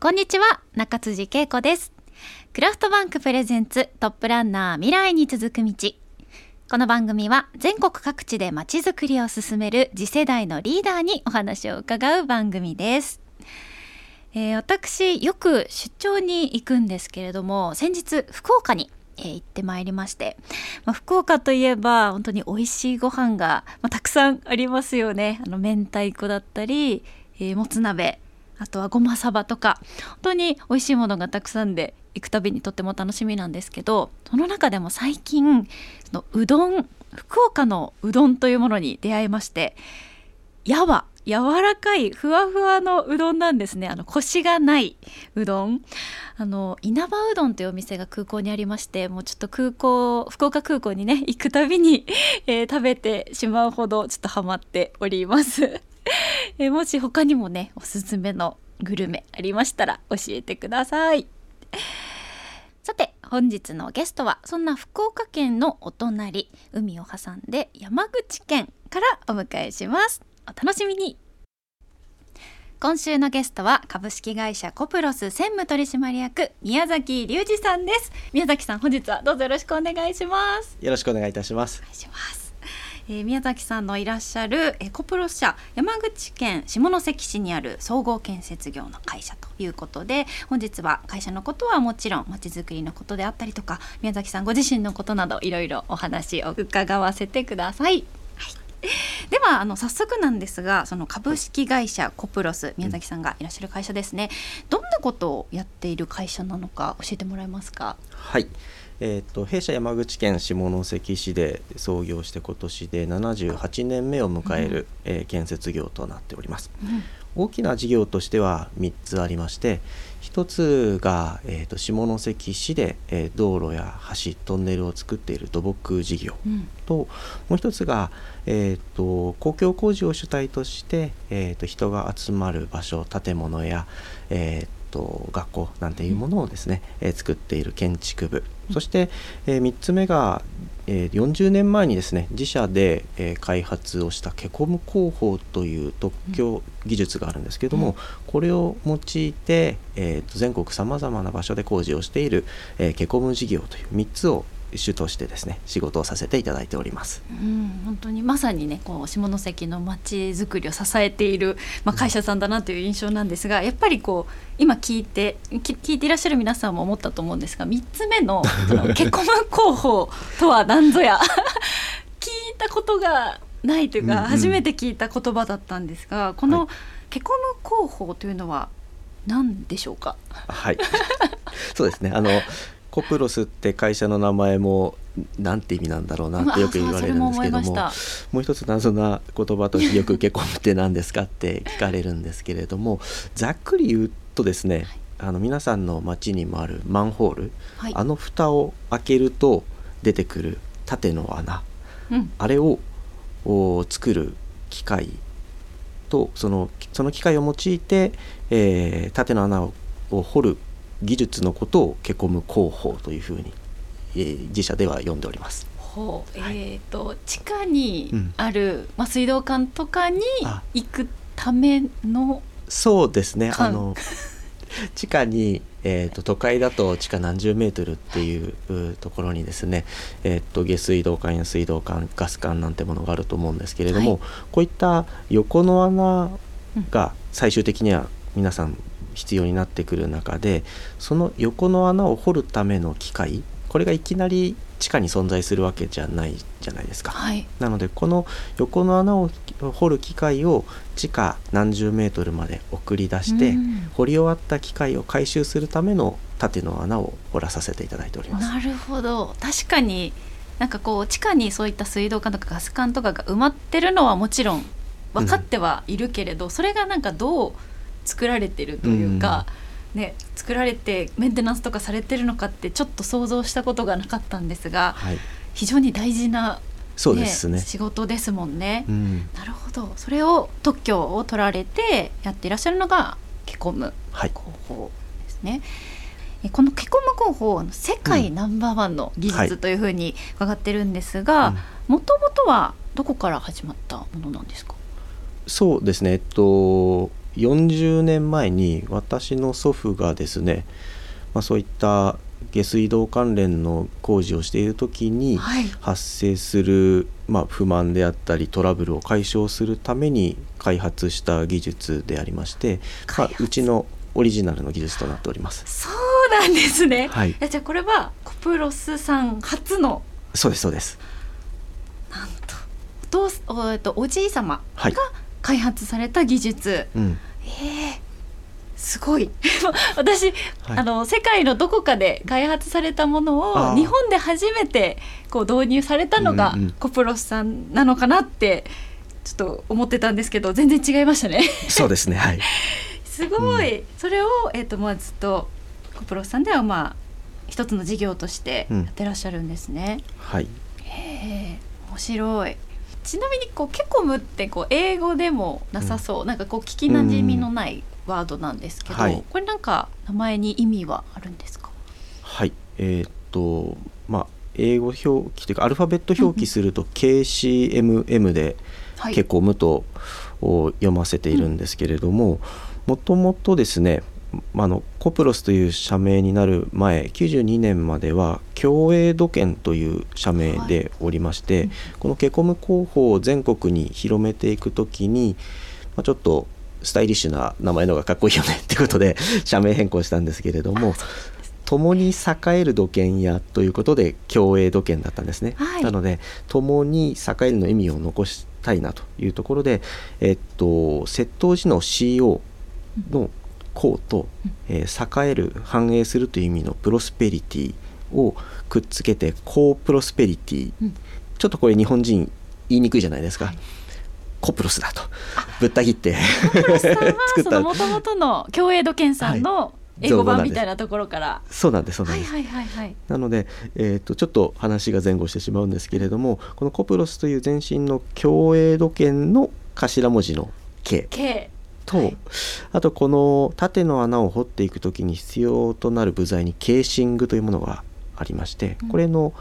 こんにちは中辻恵子です。クラフトバンクプレゼンツトップランナー未来に続く道。この番組は全国各地でまちづくりを進める次世代のリーダーにお話を伺う番組です。えー、私よく出張に行くんですけれども先日福岡にえー、行ってまいりまして、まあ、福岡といえば本当に美味しいご飯が、まあ、たくさんありますよね。あの明太子だったり、えー、もつ鍋。あとはごまさばとか本当に美味しいものがたくさんで行くたびにとっても楽しみなんですけどその中でも最近そのうどん福岡のうどんというものに出会いましてやわ柔らかいふわふわのうどんなんですね。あのコシがないうどん。あの稲葉うどんというお店が空港にありましてもうちょっと空港福岡空港にね行くたびに、えー、食べてしまうほどちょっとハマっております。えもし他にもねおすすめのグルメありましたら教えてください。さて本日のゲストはそんな福岡県のお隣海を挟んで山口県からお迎えします。お楽しみに。今週のゲストは株式会社コプロス専務取締役宮崎隆二さんです。宮崎さん本日はどうぞよろしくお願いします。よろしくお願いいたします。お願いしますえー、宮崎さんのいらっしゃる、えー、コプロ社山口県下関市にある総合建設業の会社ということで本日は会社のことはもちろんまちづくりのことであったりとか宮崎さんご自身のことなどいろいろお話を伺わせてください。ではあの早速なんですがその株式会社コプロス宮崎さんがいらっしゃる会社ですね。どんなことをやっている会社なのか教えてもらえますか？はいえーと、弊社山口県下関市で創業して今年で78年目を迎える、うん、えー、建設業となっております、うん、大きな事業としては3つありまして1つが、えーと、下関市で、えー、道路や橋トンネルを作っている土木事業と、うん、もう1つが、えーと、公共工事を主体として、えー、と人が集まる場所建物や、えー、と学校なんていうものをですね、えー、作っている建築部。そして、えー、3つ目が、えー、40年前にですね自社で、えー、開発をしたケコム工法という特許技術があるんですけども、うん、これを用いて、えーと、全国さまざまな場所で工事をしている、えー、ケコム事業という3つを主としてですね仕事をさせていただいております。うん、本当にまさにねこう下関の町づくりを支えている、まあ、会社さんだなという印象なんですがやっぱりこう今聞いて聞いていらっしゃる皆さんも思ったと思うんですが3つ目のそのケコム広報とは何ぞや。聞いたことがないというか、初めて聞いた言葉だったんですがこのケコム広報というのは何でしょうか？はい。そうですね。あのコプロスって会社の名前もなんて意味なんだろうなってよく言われるんですけどももう一つ謎な言葉としてよく受け込むって何ですかって聞かれるんですけれどもざっくり言うとですね、あの皆さんの街にもあるマンホール、はい、あの蓋を開けると出てくる縦の穴、うん、あれを作る機械とそのその機械を用いて、えー、縦の穴を掘る技術のことをケコム工法というふうに、えー、自社では呼んでおります。ほうえーと、地下にある、うん、まあ、水道管とかに行くためのそうですね。あの 地下に、えーと、都会だと地下何十メートルっていうところにですね、えーと、下水道管や水道管ガス管なんてものがあると思うんですけれども、はい、こういった横の穴が最終的には皆さん必要になってくる中でその横の穴を掘るための機械これがいきなり地下に存在するわけじゃないじゃないですか、はい、なのでこの横の穴を掘る機械を地下何十メートルまで送り出して、うん、掘り終わった機械を回収するための縦の穴を掘らさせていただいております。なるほど。確かになんかこう地下にそういった水道管とかガス管とかが埋まってるのはもちろん分かってはいるけれど、うん、それがなんかどう作られてるというか、うん、ね、作られてメンテナンスとかされてるのかってちょっと想像したことがなかったんですが、はい、非常に大事な、ね、そうですね。仕事ですもんね、うん、なるほど。それを特許を取られてやっていらっしゃるのがケコム広報ですね。はい、このケコム広報世界ナンバーワンの技術というふうに伺ってるんですがもともとはどこから始まったものなんですか？そうですね、えっと、40年前に私の祖父がですね、まあ、そういった下水道関連の工事をしている時にはい。発生する、まあ、不満であったりトラブルを解消するために開発した技術でありまして、まあうちのオリジナルの技術となっております。そうなんですね、はい。えじゃあこれはコプロスさん初のそうですそうです。なんとお父お,、えっと、おじい様がはい。開発された技術、うん、ええすごい。私、はい。あの世界のどこかで開発されたものを日本で初めてこう導入されたのがうんうん。コプロスさんなのかなってちょっと思ってたんですけど全然違いましたね。そうですねはい。すごい、それを、えっとまあ、ずっとコプロスさんではまあ一つの事業としてやってらっしゃるんですね。はい。へえ面白いちなみにこうケコムってこう英語でもなさそう、なんかこう聞きなじみのないワードなんですけど、はい。これなんか名前に意味はあるんですか？はい、えーっとまあ英語表記というかアルファベット表記すると KCMM ではい。結構無とを読ませているんですけれどももともとですねまああのコプロスという社名になる前92年までは共栄土建という社名でおりまして、うん。このケコム広報を全国に広めていくときに、まあ、ちょっとスタイリッシュな名前の方がかっこいいよねっていうことで 社名変更したんですけれども共に栄える土建屋ということで共栄土建だったんですね、はい。なので共に栄えるの意味を残したいなというところで、えっと、窃盗時の CO の項と、えー栄える繁栄するという意味のプロスペリティをくっつけてコープロスペリティ、うん。ちょっとこれ日本人言いにくいじゃないですか、はい。コプロスだと。ぶった切って。作った。その元々の共栄土建さんの英語版みたいなところから、そうなんです。そうなんです、はいはいはいはい。なので、えー、とちょっと話が前後してしまうんですけれどもこのコプロスという前身の共栄土建の頭文字の K K と、はい。あとこの縦の穴を掘っていく時に必要となる部材にケーシングというものがありまして、うん。これの、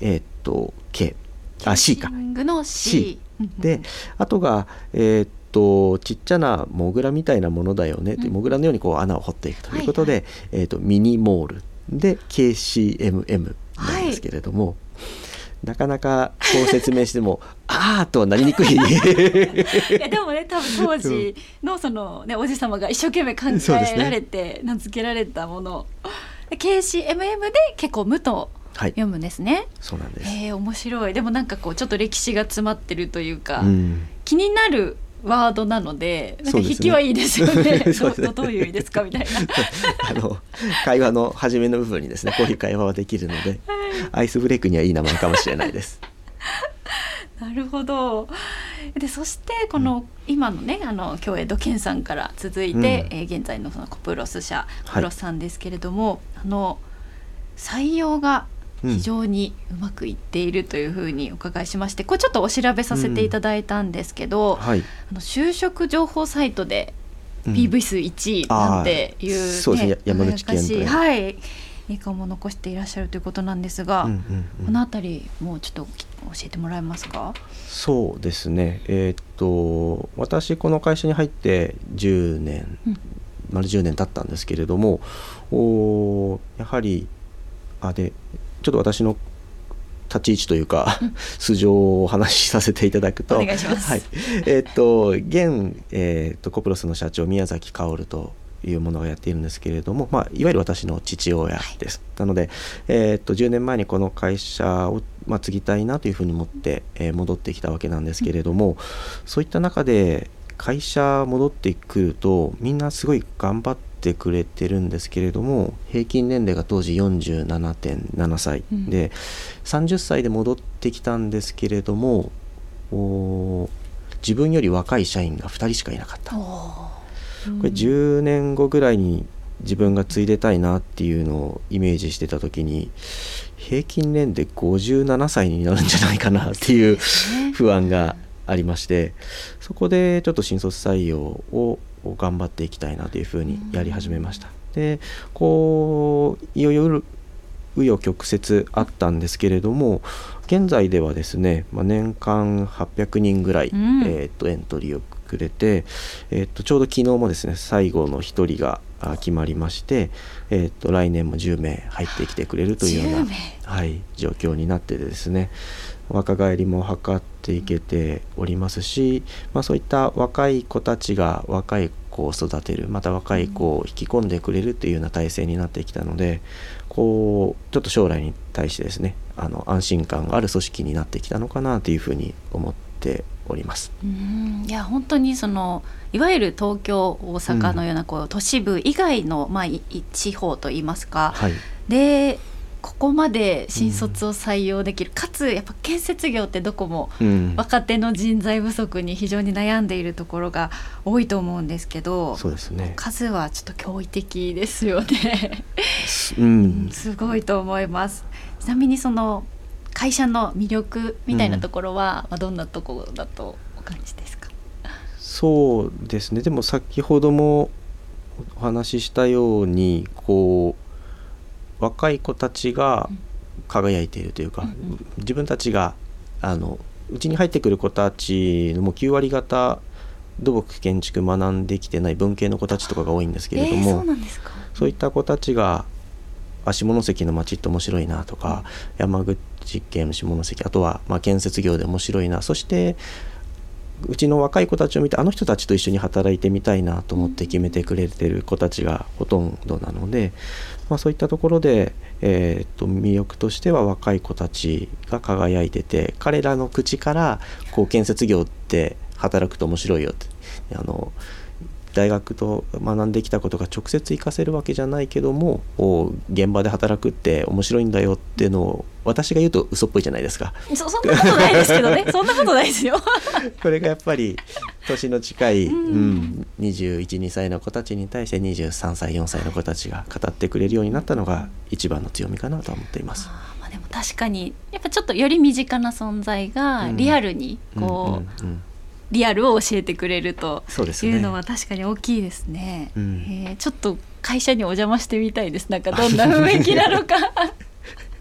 えー、と K あ C かキングの C, であとがえーっとちっちゃなモグラみたいなものだよね、モグラのようにこう穴を掘っていくということで、えーっとミニモール。で KCMM なんですけれども、なかなかこう説明しても ああとはなりにくい。いやでもね多分当時のそのねおじ様が一生懸命考えられて名付けられたもの、で KCMM で結構無とはい。読むんですね。そうなんです、えー、面白い。でもなんかこうちょっと歴史が詰まってるというか、うん。気になるワードなのでなんか引きはいいですよね。ね。どどういう意味ですかみたいな。あの会話の初めの部分にですねこういう会話はできるので アイスブレイクにはいい名前かもしれないです。なるほど。でそしてこの、今のねあの共栄土健さんから続いて、うん。えー現在のそのコプロス社はい。コプロスさんですけれども、あの採用が非常にうまくいっているというふうにお伺いしまして、これちょっとお調べさせていただいたんですけど、はい、あの就職情報サイトでうん。PV 数1位なんていう、あーそうですね。山口県と輝かしい。はいいい顔も残していらっしゃるということなんですが、うんうんうん。このあたりもうちょっと教えてもらえますか？そうですね。えーっと私この会社に入って10年、うん。丸10年経ったんですけれどもおーやはりあでちょっと私の立ち位置というか、素性をお話しさせていただくと。はい、えーっと現、えーっとコプロスの社長宮崎薫というものがやっているんですけれども、まあ、いわゆる私の父親です、なので、えーっと10年前にこの会社を、まあ、継ぎたいなというふうに思って、えー戻ってきたわけなんですけれども、そういった中で会社戻ってくるとみんなすごい頑張ってくれてるんですけれども平均年齢が当時47.7歳。うん。で、30歳で戻ってきたんですけれども自分より若い社員が2人しかいなかった。これ10年後ぐらいに自分が継いでたいなっていうのをイメージしてた時に平均年齢57歳になるんじゃないかなっていう不安がありましてそこでちょっと新卒採用を頑張っていきたいなというふうにやり始めました。でこういよいよ紆余曲折あったんですけれども現在ではですね、まあ、年間800人ぐらい、うん。えー、とエントリーをくれて、えー、とちょうど昨日もですね最後の1人が決まりまして、えー、と来年も10名入ってきてくれるというような、はい、状況になってですね若返りも図っていけておりますし、まあ、そういった若い子たちが若い子を育てるまた若い子を引き込んでくれるというような体制になってきたのでこうちょっと将来に対してですねあの安心感がある組織になってきたのかなというふうに思っております。うん。いや本当にそのいわゆる東京大阪のようなこう、都市部以外の、まあ、地方といいますか、はい、でここまで新卒を採用できる、うん、かつやっぱ建設業ってどこも若手の人材不足に非常に悩んでいるところが多いと思うんですけどそうですね。数はちょっと驚異的ですよね。うん、すごいと思います。ちなみにその会社の魅力みたいなところは、まあ、どんなところだとお感じですか？そうですね。でも先ほどもお話ししたようにこう若い子たちが輝いているというか、自分たちがあのうちに入ってくる子たちのもう9割方土木建築学んできてない文系の子たちとかが多いんですけれども、そういった子たちが下関の町って面白いなとか、山口県下関あとはま建設業で面白いな。そしてうちの若い子たちを見てあの人たちと一緒に働いてみたいなと思って決めてくれてる子たちがほとんどなので、まあ、そういったところで、えー、と魅力としては若い子たちが輝いてて彼らの口からこう建設業って働くと面白いよって。あの大学と学んできたことが直接活かせるわけじゃないけども現場で働くって面白いんだよっていうのを私が言うと嘘っぽいじゃないですか。そそんなことないですけどね。そんなことないですよ。これがやっぱり年の近い、うん、212歳の子たちに対して23歳4歳の子たちが語ってくれるようになったのが一番の強みかなと思っています。あでも確かにやっぱちょっとより身近な存在がリアルにこう、うんうんうんリアルを教えてくれるというのは確かに大きいですね。すねうん、ちょっと会社にお邪魔してみたいです。なんかどんな雰囲気なのか。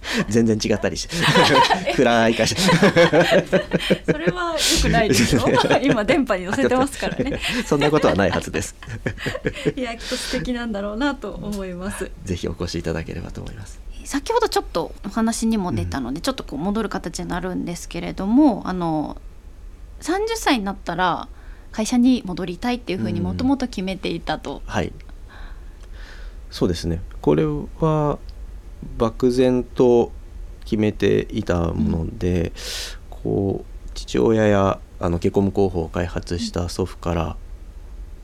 全然違ったりして。暗い会社。それは良くないですよ今電波に乗せてますからね。そんなことはないはずです。いやきっと素敵なんだろうなと思います。ぜひお越しいただければと思います。先ほどちょっとお話にも出たので、うん、ちょっとこう戻る形になるんですけれどもあの30歳になったら会社に戻りたいっていうふうにもともと決めていたと、はい。そうですね。これは漠然と決めていたもので、うん、こう父親やあのケコム候補を開発した祖父から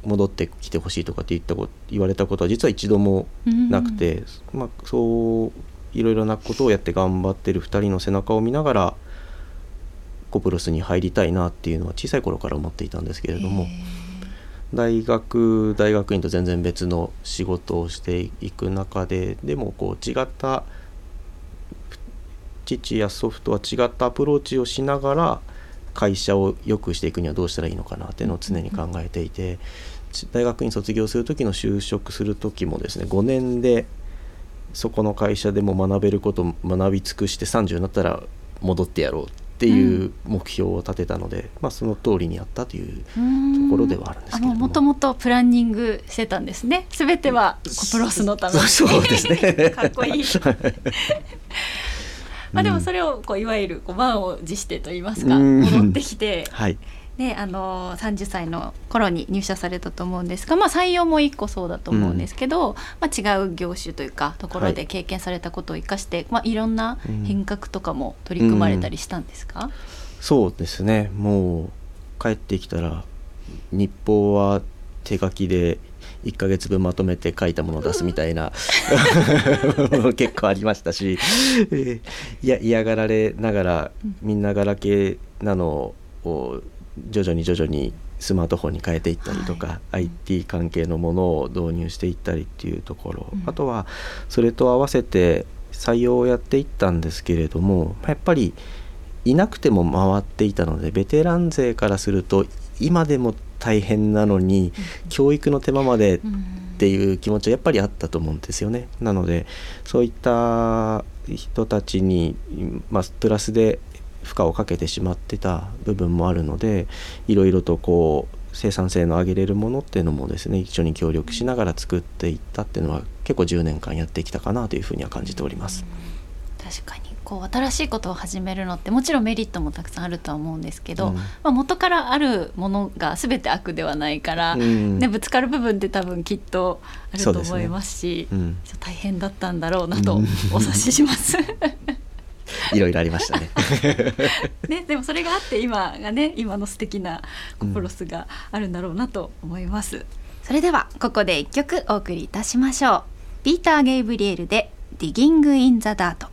戻ってきてほしいとかって言った言われたことは実は一度もなくて、うん、まあ、そういろいろなことをやって頑張ってる2人の背中を見ながらコプロスに入りたいなっていうのは小さい頃から思っていたんですけれども大学大学院と全然別の仕事をしていく中ででもこう違った父や祖父とは違ったアプローチをしながら会社を良くしていくにはどうしたらいいのかなっていうのを常に考えていて大学院卒業する時の就職する時もですね5年でそこの会社でも学べること学び尽くして30になったら戻ってやろうっていう目標を立てたので、うん、まあ、その通りにやったというところではあるんですけども。ともとプランニングしてたんですね。すべてはコプロスのために。そうですね。かっこいい。まあでもそれをこういわゆるこう満を持してと言いますか戻ってきて、はいね、あの30歳の頃に入社されたと思うんですが、まあ、採用も1個そうだと思うんですけど、うん、まあ、違う業種というかところで経験されたことを生かして、はいまあ、いろんな変革とかも取り組まれたりしたんですか、うん、そうですね。もう帰ってきたら日報は手書きで1ヶ月分まとめて書いたものを出すみたいな 結構ありましたし、いや嫌がられながらみんなガラケーなのを徐々に徐々にスマートフォンに変えていったりとか、はい、IT 関係のものを導入していったりっていうところ、うん、あとはそれと合わせて採用をやっていったんですけれどもやっぱりいなくても回っていたのでベテラン勢からすると今でも大変なのに、うん、教育の手間までっていう気持ちはやっぱりあったと思うんですよね。なのでそういった人たちに、まあ、プラスで負荷をかけてしまってた部分もあるのでいろいろとこう生産性の上げれるものっていうのもですね一緒に協力しながら作っていったっていうのは結構10年間やってきたかなというふうには感じております。確かにこう新しいことを始めるのってもちろんメリットもたくさんあるとは思うんですけど、うん、まあ、元からあるものが全て悪ではないから、うん、ね、ぶつかる部分って多分きっとあると思いますし、ね。うん、大変だったんだろうなとお察しします。いろいろありましたね。ねでもそれがあって今がね今の素敵なコポロスがあるんだろうなと思います、それではここで一曲お送りいたしましょう。ピーター・ゲイブリエルで「ディギング・イン・ザ・ダート」